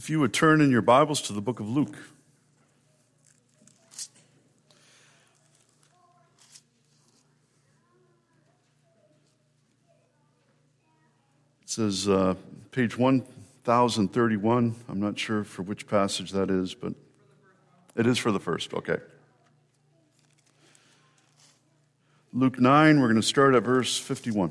If you would turn in your Bibles to the book of Luke. It says uh, page 1031. I'm not sure for which passage that is, but it is for the first. Okay. Luke 9, we're going to start at verse 51.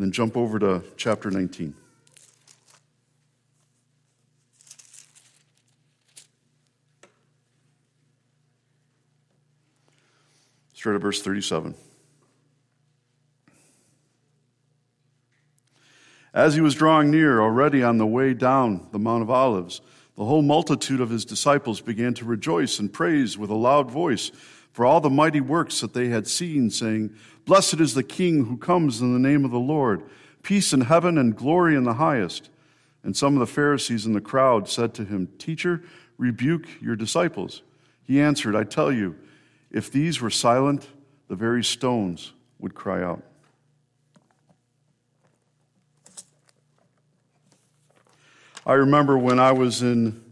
Then jump over to chapter 19. Start at verse 37. As he was drawing near, already on the way down the Mount of Olives, the whole multitude of his disciples began to rejoice and praise with a loud voice for all the mighty works that they had seen, saying, Blessed is the King who comes in the name of the Lord, peace in heaven and glory in the highest. And some of the Pharisees in the crowd said to him, Teacher, rebuke your disciples. He answered, I tell you, if these were silent, the very stones would cry out. I remember when I was in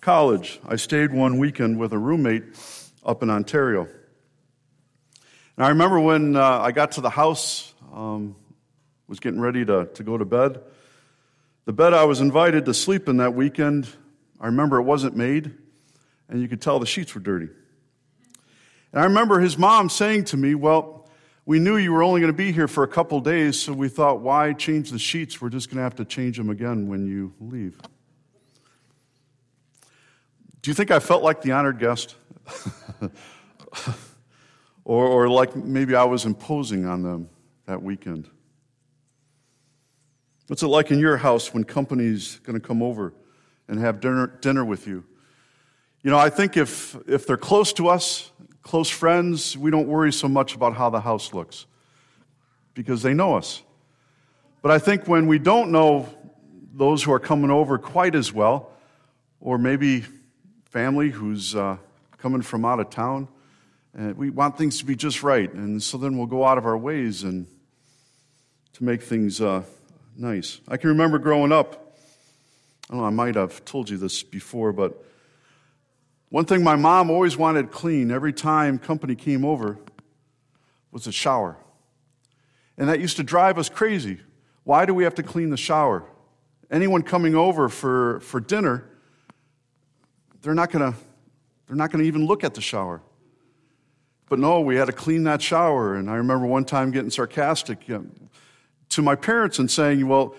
college, I stayed one weekend with a roommate up in Ontario. And I remember when uh, I got to the house, um, was getting ready to, to go to bed. The bed I was invited to sleep in that weekend, I remember it wasn't made, and you could tell the sheets were dirty. And I remember his mom saying to me, Well, we knew you were only going to be here for a couple days, so we thought, why change the sheets? We're just going to have to change them again when you leave. Do you think I felt like the honored guest? or, or like maybe I was imposing on them that weekend? What's it like in your house when company's going to come over and have dinner, dinner with you? You know, I think if, if they're close to us, close friends, we don't worry so much about how the house looks because they know us. But I think when we don't know those who are coming over quite as well, or maybe family who's uh, coming from out of town, and we want things to be just right. And so then we'll go out of our ways and to make things uh, nice. I can remember growing up, I don't know, I might have told you this before, but one thing my mom always wanted clean every time company came over was a shower. And that used to drive us crazy. Why do we have to clean the shower? Anyone coming over for, for dinner, they're not to they're not to even look at the shower. But no, we had to clean that shower. And I remember one time getting sarcastic to my parents and saying, Well,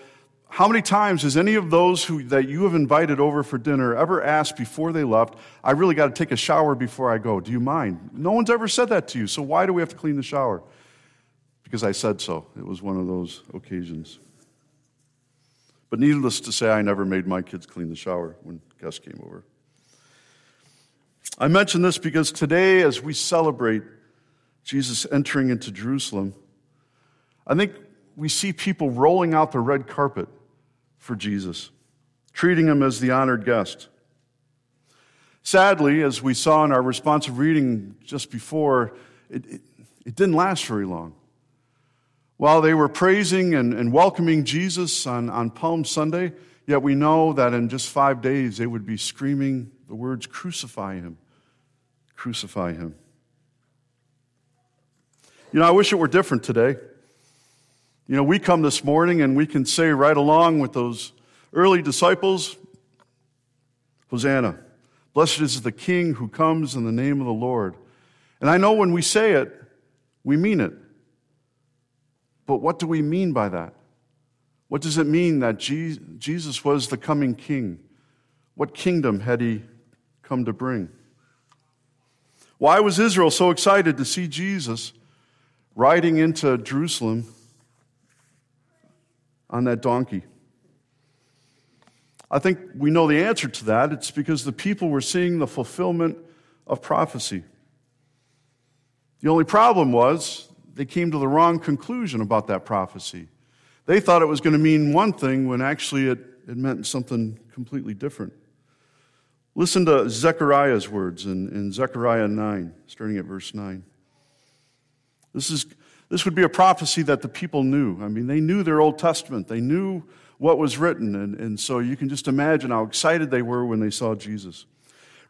how many times has any of those who, that you have invited over for dinner ever asked before they left, I really got to take a shower before I go? Do you mind? No one's ever said that to you. So why do we have to clean the shower? Because I said so. It was one of those occasions. But needless to say, I never made my kids clean the shower when guests came over. I mention this because today, as we celebrate Jesus entering into Jerusalem, I think we see people rolling out the red carpet for Jesus, treating him as the honored guest. Sadly, as we saw in our responsive reading just before, it, it, it didn't last very long. While they were praising and, and welcoming Jesus on, on Palm Sunday, yet we know that in just five days they would be screaming the words, Crucify him, crucify him. You know, I wish it were different today. You know, we come this morning and we can say right along with those early disciples, Hosanna. Blessed is the King who comes in the name of the Lord. And I know when we say it, we mean it. But what do we mean by that? What does it mean that Jesus was the coming King? What kingdom had he come to bring? Why was Israel so excited to see Jesus riding into Jerusalem on that donkey? I think we know the answer to that. It's because the people were seeing the fulfillment of prophecy. The only problem was they came to the wrong conclusion about that prophecy. They thought it was going to mean one thing when actually it, it meant something completely different. Listen to Zechariah's words in, in Zechariah 9, starting at verse 9. This, is, this would be a prophecy that the people knew. I mean, they knew their Old Testament, they knew what was written. And, and so you can just imagine how excited they were when they saw Jesus.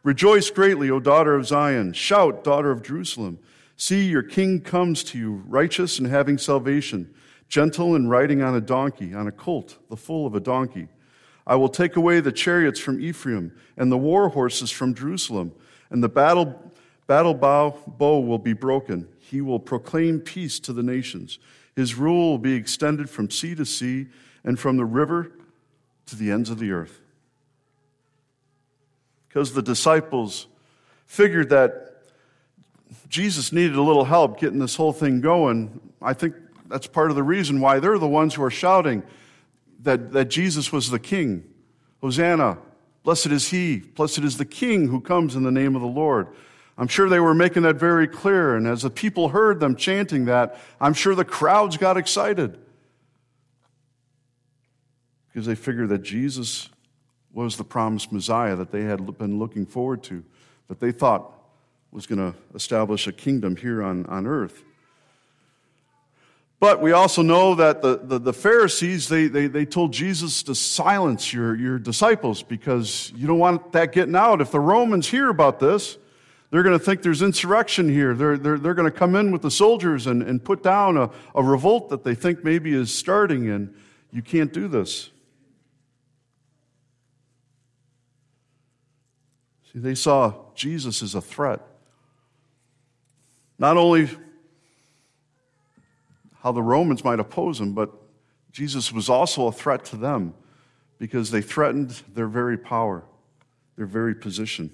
Rejoice greatly, O daughter of Zion. Shout, daughter of Jerusalem. See, your king comes to you, righteous and having salvation, gentle and riding on a donkey, on a colt, the foal of a donkey. I will take away the chariots from Ephraim and the war horses from Jerusalem, and the battle, battle bow, bow will be broken. He will proclaim peace to the nations. His rule will be extended from sea to sea and from the river to the ends of the earth. Because the disciples figured that Jesus needed a little help getting this whole thing going, I think that's part of the reason why they're the ones who are shouting that, that Jesus was the king. Hosanna, blessed is he, blessed is the king who comes in the name of the Lord. I'm sure they were making that very clear. And as the people heard them chanting that, I'm sure the crowds got excited because they figured that Jesus was the promised Messiah that they had been looking forward to, that they thought was going to establish a kingdom here on, on earth. But we also know that the, the, the, Pharisees, they, they, they told Jesus to silence your, your disciples because you don't want that getting out. If the Romans hear about this, they're going to think there's insurrection here. They're, they're, they're going to come in with the soldiers and, and put down a, a revolt that they think maybe is starting, and you can't do this. See, they saw Jesus as a threat. Not only how the Romans might oppose him, but Jesus was also a threat to them because they threatened their very power, their very position.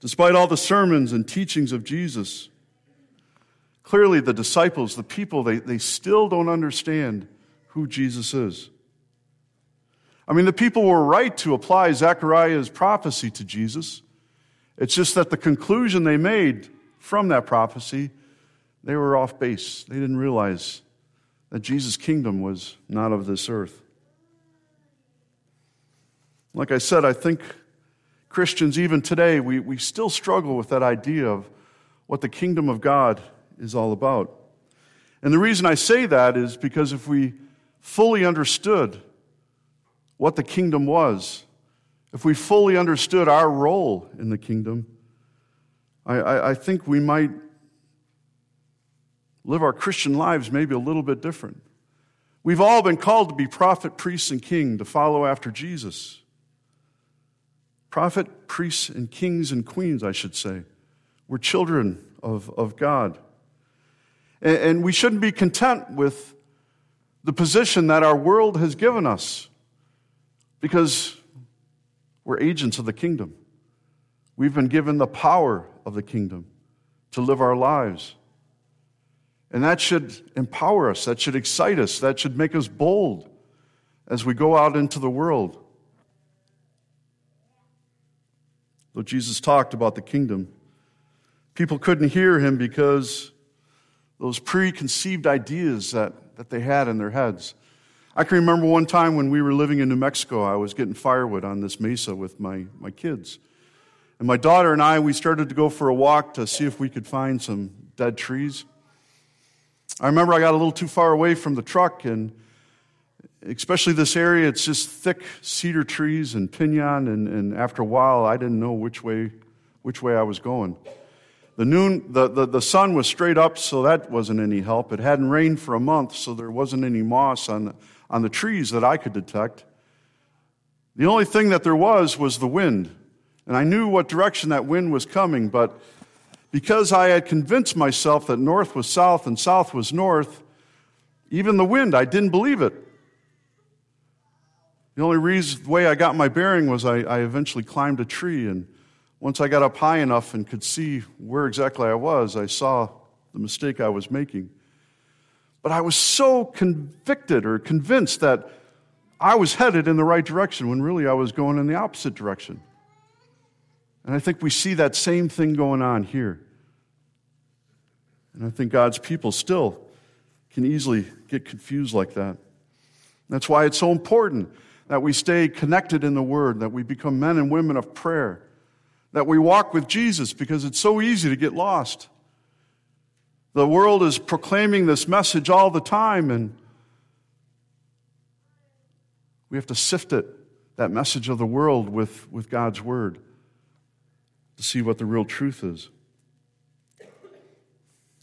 Despite all the sermons and teachings of Jesus, clearly the disciples, the people, they, they still don't understand who Jesus is. I mean, the people were right to apply Zechariah's prophecy to Jesus. It's just that the conclusion they made from that prophecy, they were off base. They didn't realize that Jesus' kingdom was not of this earth. Like I said, I think Christians, even today, we, we still struggle with that idea of what the kingdom of God is all about. And the reason I say that is because if we fully understood what the kingdom was, if we fully understood our role in the kingdom, I, I, I think we might live our Christian lives maybe a little bit different. We've all been called to be prophet, priest, and king, to follow after Jesus. Prophet, priests, and kings and queens, I should say. We're children of, of God. And, and we shouldn't be content with the position that our world has given us because we're agents of the kingdom. We've been given the power of the kingdom to live our lives. And that should empower us, that should excite us, that should make us bold as we go out into the world. Though Jesus talked about the kingdom, people couldn't hear him because those preconceived ideas that, that they had in their heads. I can remember one time when we were living in New Mexico, I was getting firewood on this mesa with my, my kids. And my daughter and I, we started to go for a walk to see if we could find some dead trees. I remember I got a little too far away from the truck, and especially this area, it's just thick cedar trees and pinyon, and, and after a while, I didn't know which way, which way I was going. The, noon, the, the, the sun was straight up, so that wasn't any help. It hadn't rained for a month, so there wasn't any moss on, on the trees that I could detect. The only thing that there was was the wind. And I knew what direction that wind was coming, but because I had convinced myself that north was south and south was north, even the wind, I didn't believe it. The only reason, the way I got my bearing was I, I eventually climbed a tree and once I got up high enough and could see where exactly I was, I saw the mistake I was making. But I was so convicted or convinced that I was headed in the right direction when really I was going in the opposite direction. And I think we see that same thing going on here. And I think God's people still can easily get confused like that. That's why it's so important that we stay connected in the Word, that we become men and women of prayer, that we walk with Jesus because it's so easy to get lost. The world is proclaiming this message all the time, and we have to sift it, that message of the world, with, with God's Word to see what the real truth is.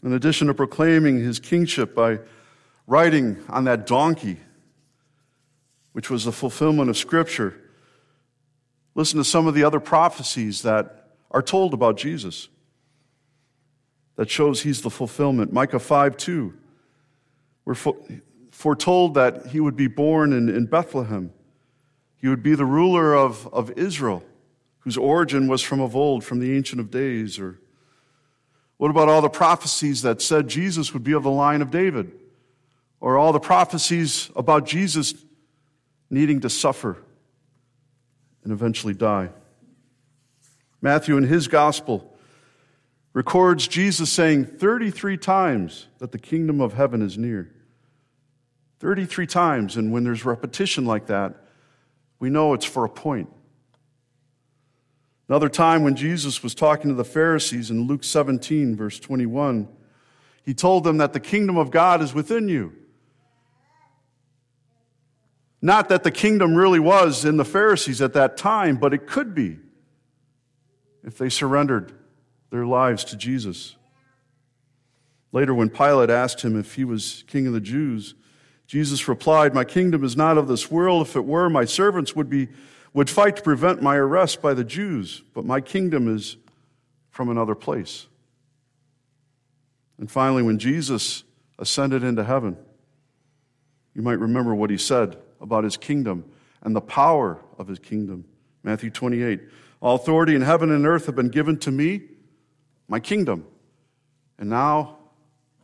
In addition to proclaiming his kingship by riding on that donkey, which was the fulfillment of Scripture, listen to some of the other prophecies that are told about Jesus that shows he's the fulfillment. Micah 5 2. We're foretold that he would be born in, in Bethlehem. He would be the ruler of, of Israel, whose origin was from of old, from the Ancient of Days. Or what about all the prophecies that said Jesus would be of the line of David? Or all the prophecies about Jesus needing to suffer and eventually die? Matthew, in his gospel, records Jesus saying 33 times that the kingdom of heaven is near. 33 times, and when there's repetition like that, we know it's for a point. Another time when Jesus was talking to the Pharisees in Luke 17, verse 21, he told them that the kingdom of God is within you. Not that the kingdom really was in the Pharisees at that time, but it could be if they surrendered their lives to Jesus. Later, when Pilate asked him if he was king of the Jews, Jesus replied, My kingdom is not of this world. If it were, my servants would, be, would fight to prevent my arrest by the Jews, but my kingdom is from another place. And finally, when Jesus ascended into heaven, you might remember what he said about his kingdom and the power of his kingdom. Matthew 28 All authority in heaven and earth have been given to me my kingdom. And now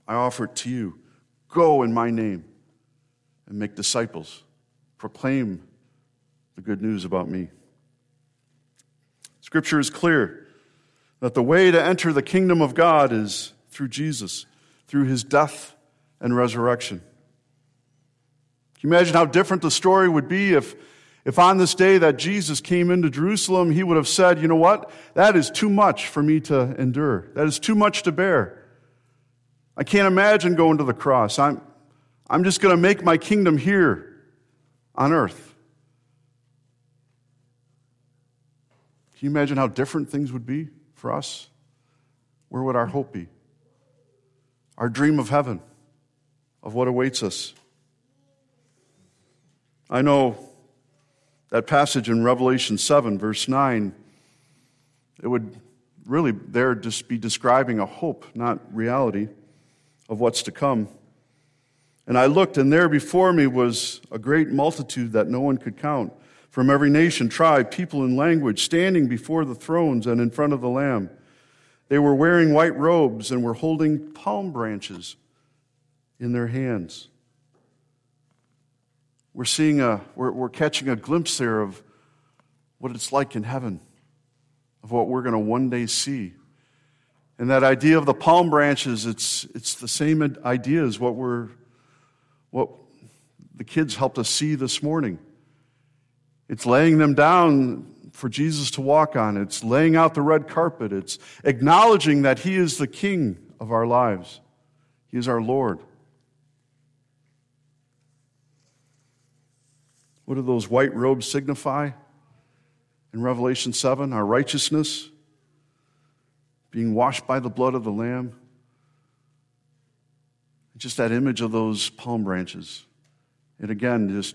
I offer it to you. Go in my name and make disciples. Proclaim the good news about me. Scripture is clear that the way to enter the kingdom of God is through Jesus, through his death and resurrection. Can you imagine how different the story would be if if on this day that Jesus came into Jerusalem, he would have said, You know what? That is too much for me to endure. That is too much to bear. I can't imagine going to the cross. I'm, I'm just going to make my kingdom here on earth. You imagine how different things would be for us? Where would our hope be? Our dream of heaven, of what awaits us. I know that passage in Revelation 7, verse 9, it would really there just be describing a hope, not reality, of what's to come. And I looked, and there before me was a great multitude that no one could count, from every nation, tribe, people, and language, standing before the thrones and in front of the Lamb. They were wearing white robes and were holding palm branches in their hands we're seeing a, we're, we're catching a glimpse there of what it's like in heaven, of what we're going to one day see. And that idea of the palm branches, it's, it's the same idea as what we're, what the kids helped us see this morning. It's laying them down for Jesus to walk on. It's laying out the red carpet. It's acknowledging that He is the King of our lives. He is our Lord. What do those white robes signify? In Revelation 7, our righteousness, being washed by the blood of the Lamb. Just that image of those palm branches. And again, just,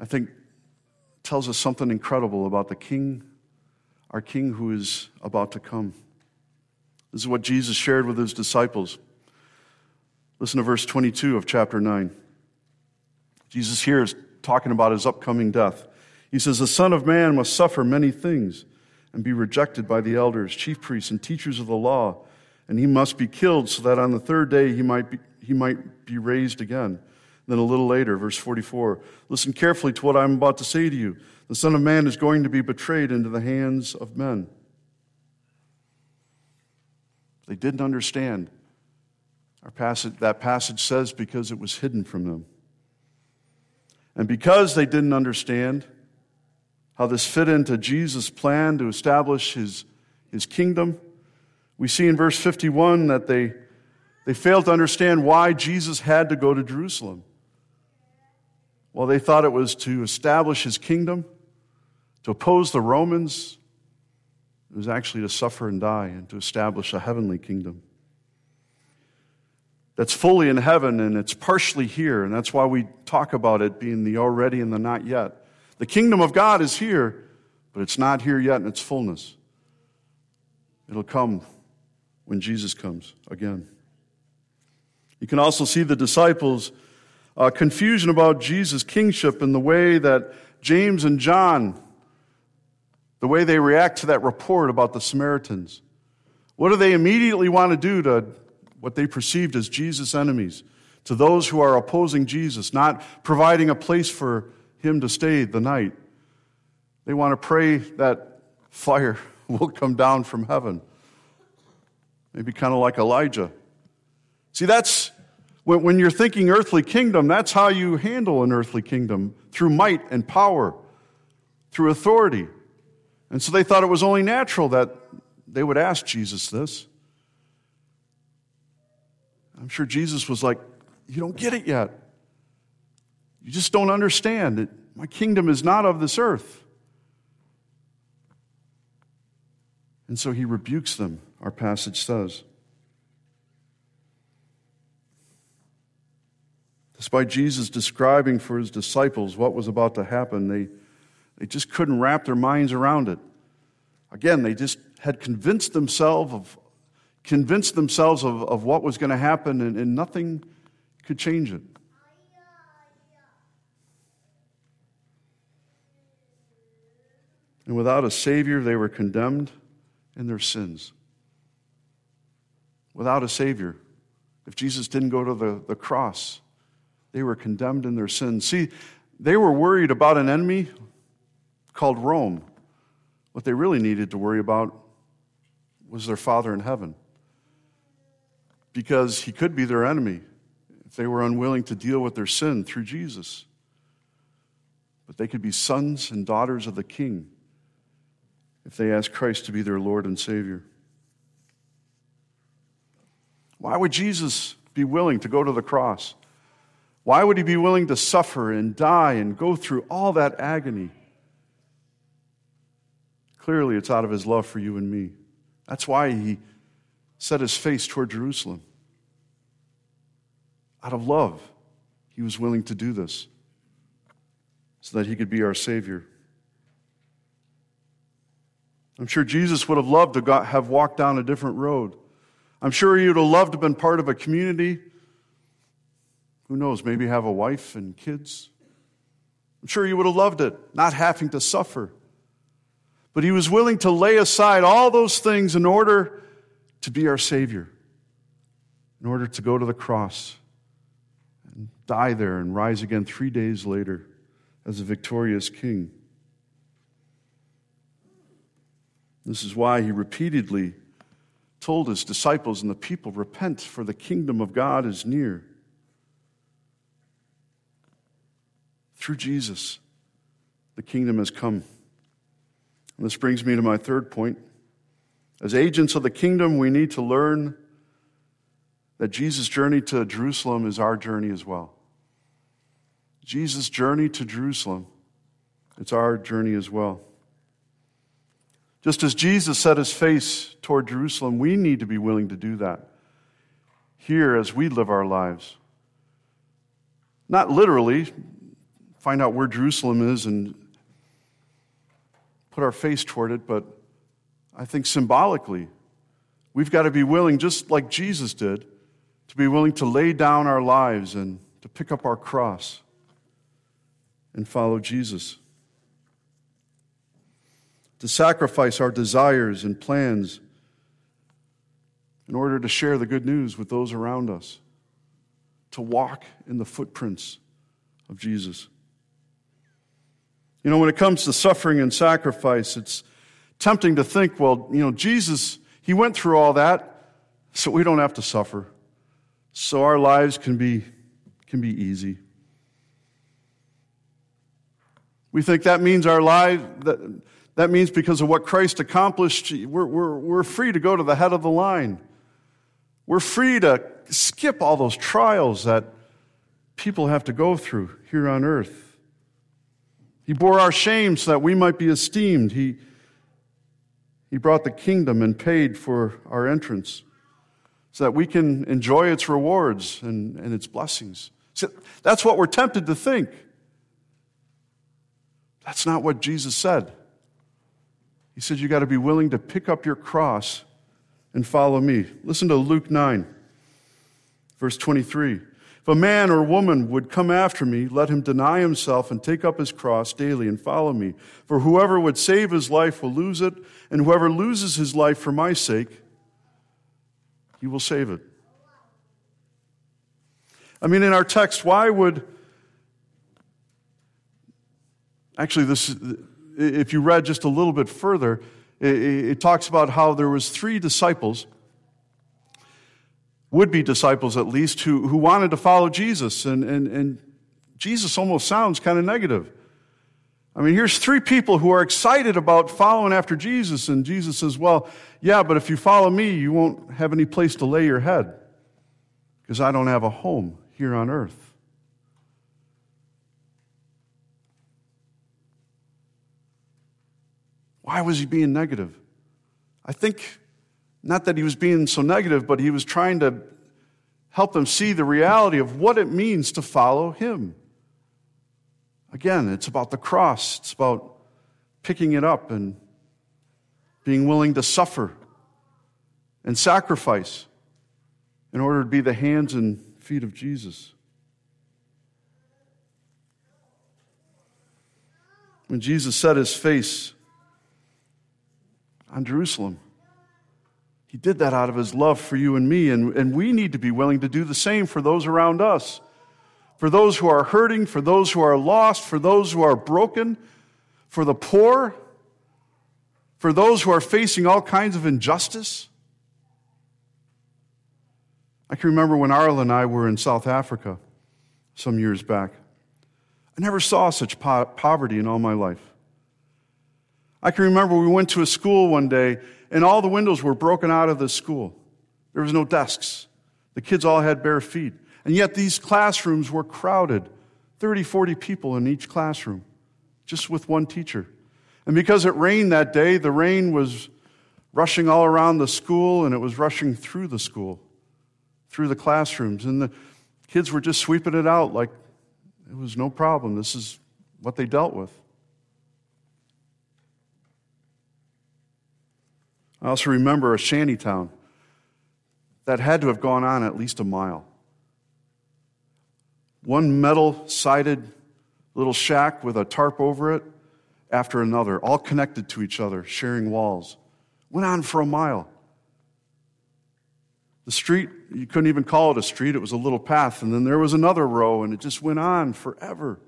I think, tells us something incredible about the King, our King who is about to come. This is what Jesus shared with his disciples. Listen to verse 22 of chapter 9. Jesus here is talking about his upcoming death. He says, The Son of Man must suffer many things and be rejected by the elders, chief priests, and teachers of the law, and he must be killed so that on the third day he might be, he might be raised again. Then a little later, verse 44 Listen carefully to what I'm about to say to you. The Son of Man is going to be betrayed into the hands of men. They didn't understand. Our passage, that passage says because it was hidden from them. And because they didn't understand how this fit into Jesus' plan to establish his, his kingdom, we see in verse 51 that they, they failed to understand why Jesus had to go to Jerusalem. Well, they thought it was to establish his kingdom, to oppose the Romans. It was actually to suffer and die and to establish a heavenly kingdom that's fully in heaven and it's partially here. And that's why we talk about it being the already and the not yet. The kingdom of God is here, but it's not here yet in its fullness. It'll come when Jesus comes again. You can also see the disciples' uh, confusion about Jesus' kingship and the way that James and John, the way they react to that report about the Samaritans. What do they immediately want to do to what they perceived as Jesus' enemies, to those who are opposing Jesus, not providing a place for him to stay the night. They want to pray that fire will come down from heaven. Maybe kind of like Elijah. See, that's when, you're thinking earthly kingdom, that's how you handle an earthly kingdom through might and power, through authority. And so they thought it was only natural that they would ask Jesus this. I'm sure Jesus was like, You don't get it yet. You just don't understand that my kingdom is not of this earth. And so he rebukes them, our passage says. Despite Jesus describing for his disciples what was about to happen, they, they just couldn't wrap their minds around it. Again, they just had convinced themselves of convinced themselves of, of what was going to happen, and, and nothing could change it. And without a Savior, they were condemned in their sins. Without a Savior, if Jesus didn't go to the, the cross, they were condemned in their sins. See, they were worried about an enemy called Rome. What they really needed to worry about was their Father in heaven because he could be their enemy if they were unwilling to deal with their sin through Jesus. But they could be sons and daughters of the King if they ask Christ to be their Lord and Savior. Why would Jesus be willing to go to the cross? Why would he be willing to suffer and die and go through all that agony? Clearly, it's out of his love for you and me. That's why he set his face toward Jerusalem. Out of love, he was willing to do this so that he could be our Savior. I'm sure Jesus would have loved to have walked down a different road. I'm sure he would have loved to have been part of a community. Who knows, maybe have a wife and kids. I'm sure you would have loved it, not having to suffer. But he was willing to lay aside all those things in order to be our Savior, in order to go to the cross and die there and rise again three days later as a victorious King. This is why he repeatedly told his disciples and the people, Repent, for the kingdom of God is near. Through Jesus, the kingdom has come. And this brings me to my third point. As agents of the kingdom, we need to learn that Jesus' journey to Jerusalem is our journey as well. Jesus' journey to Jerusalem, it's our journey as well. Just as Jesus set his face toward Jerusalem, we need to be willing to do that here as we live our lives. Not literally, find out where Jerusalem is and put our face toward it, but I think symbolically, we've got to be willing, just like Jesus did, to be willing to lay down our lives and to pick up our cross and follow Jesus. to sacrifice our desires and plans in order to share the good news with those around us, to walk in the footprints of Jesus. You know, when it comes to suffering and sacrifice, it's tempting to think, well, you know, Jesus, he went through all that so we don't have to suffer. So our lives can be, can be easy. We think that means our lives, that, that means because of what Christ accomplished, we're, we're, we're free to go to the head of the line. We're free to skip all those trials that people have to go through here on earth. He bore our shame so that we might be esteemed. He, he brought the kingdom and paid for our entrance so that we can enjoy its rewards and, and its blessings. See, that's what we're tempted to think. That's not what Jesus said. He said, You got to be willing to pick up your cross and follow me. Listen to Luke 9, verse 23. If a man or woman would come after me, let him deny himself and take up his cross daily and follow me. For whoever would save his life will lose it, and whoever loses his life for my sake, he will save it. I mean, in our text, why would. Actually, this, if you read just a little bit further, it, it talks about how there was three disciples would be disciples at least, who, who wanted to follow Jesus. And, and, and Jesus almost sounds kind of negative. I mean, here's three people who are excited about following after Jesus, and Jesus says, Well, yeah, but if you follow me, you won't have any place to lay your head because I don't have a home here on earth. Why was he being negative? I think not that he was being so negative, but he was trying to help them see the reality of what it means to follow him. Again, it's about the cross, it's about picking it up and being willing to suffer and sacrifice in order to be the hands and feet of Jesus. When Jesus set his face on Jerusalem, he did that out of his love for you and me, and, and we need to be willing to do the same for those around us. For those who are hurting, for those who are lost, for those who are broken, for the poor, for those who are facing all kinds of injustice. I can remember when Arla and I were in South Africa some years back. I never saw such po- poverty in all my life. I can remember we went to a school one day and all the windows were broken out of the school. There was no desks. The kids all had bare feet. And yet these classrooms were crowded 30, 40 people in each classroom, just with one teacher. And because it rained that day, the rain was rushing all around the school and it was rushing through the school, through the classrooms. And the kids were just sweeping it out like it was no problem. This is what they dealt with. I also remember a shanty town that had to have gone on at least a mile. One metal sided little shack with a tarp over it after another, all connected to each other, sharing walls. Went on for a mile. The street, you couldn't even call it a street, it was a little path. And then there was another row, and it just went on forever.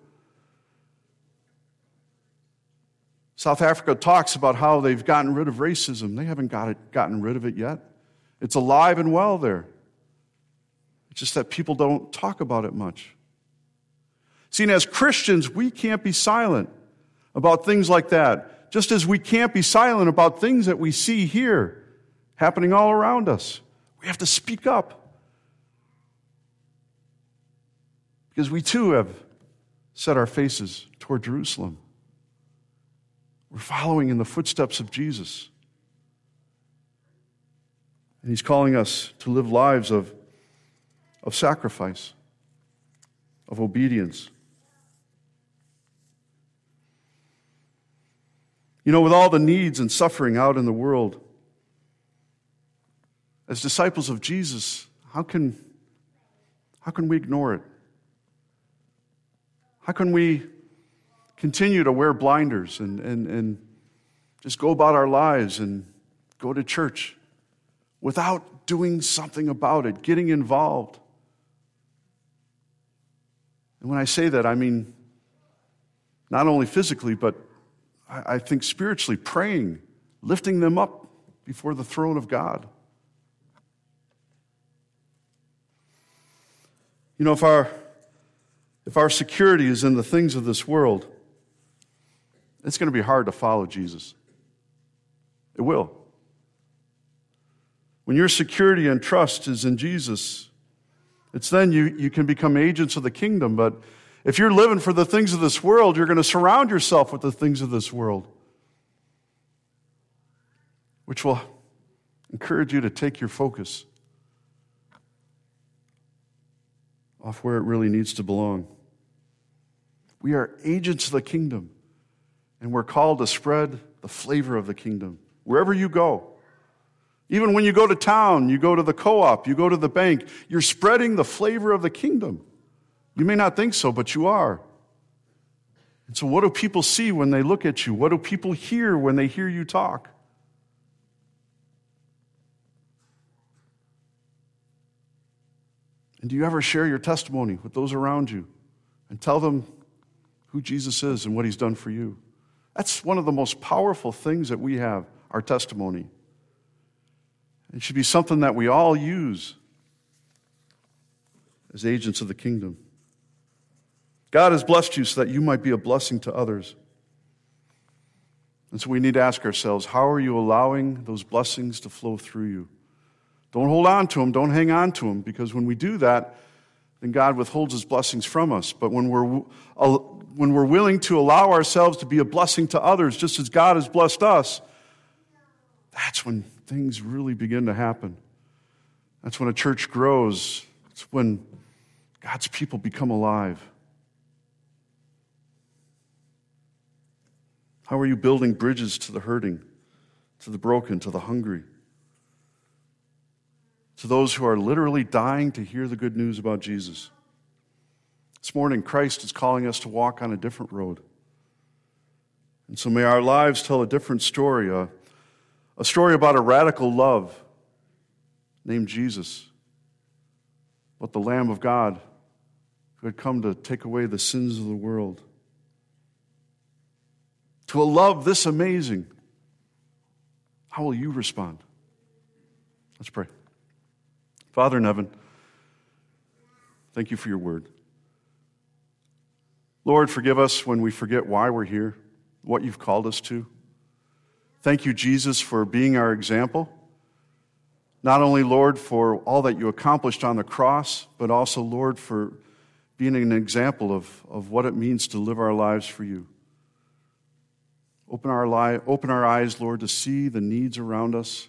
South Africa talks about how they've gotten rid of racism. They haven't got it, gotten rid of it yet. It's alive and well there. It's just that people don't talk about it much. See, as Christians, we can't be silent about things like that, just as we can't be silent about things that we see here happening all around us. We have to speak up. Because we too have set our faces toward Jerusalem. We're following in the footsteps of Jesus. And he's calling us to live lives of, of sacrifice, of obedience. You know, with all the needs and suffering out in the world, as disciples of Jesus, how can, how can we ignore it? How can we continue to wear blinders and, and, and just go about our lives and go to church without doing something about it, getting involved. And when I say that, I mean not only physically, but I, think spiritually, praying, lifting them up before the throne of God. You know, if our, if our security is in the things of this world, it's going to be hard to follow Jesus. It will. When your security and trust is in Jesus, it's then you, you can become agents of the kingdom. But if you're living for the things of this world, you're going to surround yourself with the things of this world, which will encourage you to take your focus off where it really needs to belong. We are agents of the kingdom, and we're called to spread the flavor of the kingdom wherever you go. Even when you go to town, you go to the co op, you go to the bank, you're spreading the flavor of the kingdom. You may not think so, but you are. And so, what do people see when they look at you? What do people hear when they hear you talk? And do you ever share your testimony with those around you and tell them who Jesus is and what he's done for you? That's one of the most powerful things that we have our testimony. It should be something that we all use as agents of the kingdom. God has blessed you so that you might be a blessing to others. And so we need to ask ourselves how are you allowing those blessings to flow through you? Don't hold on to them, don't hang on to them, because when we do that, then God withholds his blessings from us. But when we're, when we're willing to allow ourselves to be a blessing to others, just as God has blessed us, that's when things really begin to happen. That's when a church grows. It's when God's people become alive. How are you building bridges to the hurting, to the broken, to the hungry? To those who are literally dying to hear the good news about Jesus. This morning, Christ is calling us to walk on a different road. And so may our lives tell a different story, a, a story about a radical love named Jesus, but the Lamb of God who had come to take away the sins of the world. To a love this amazing, how will you respond? Let's pray. Father in heaven, thank you for your word. Lord, forgive us when we forget why we're here, what you've called us to. Thank you, Jesus, for being our example. Not only, Lord, for all that you accomplished on the cross, but also, Lord, for being an example of, of what it means to live our lives for you. Open our, li- open our eyes, Lord, to see the needs around us.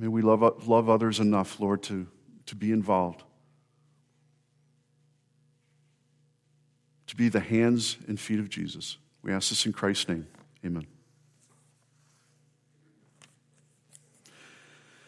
May we love, love others enough, Lord, to, to be involved. To be the hands and feet of Jesus. We ask this in Christ's name. Amen.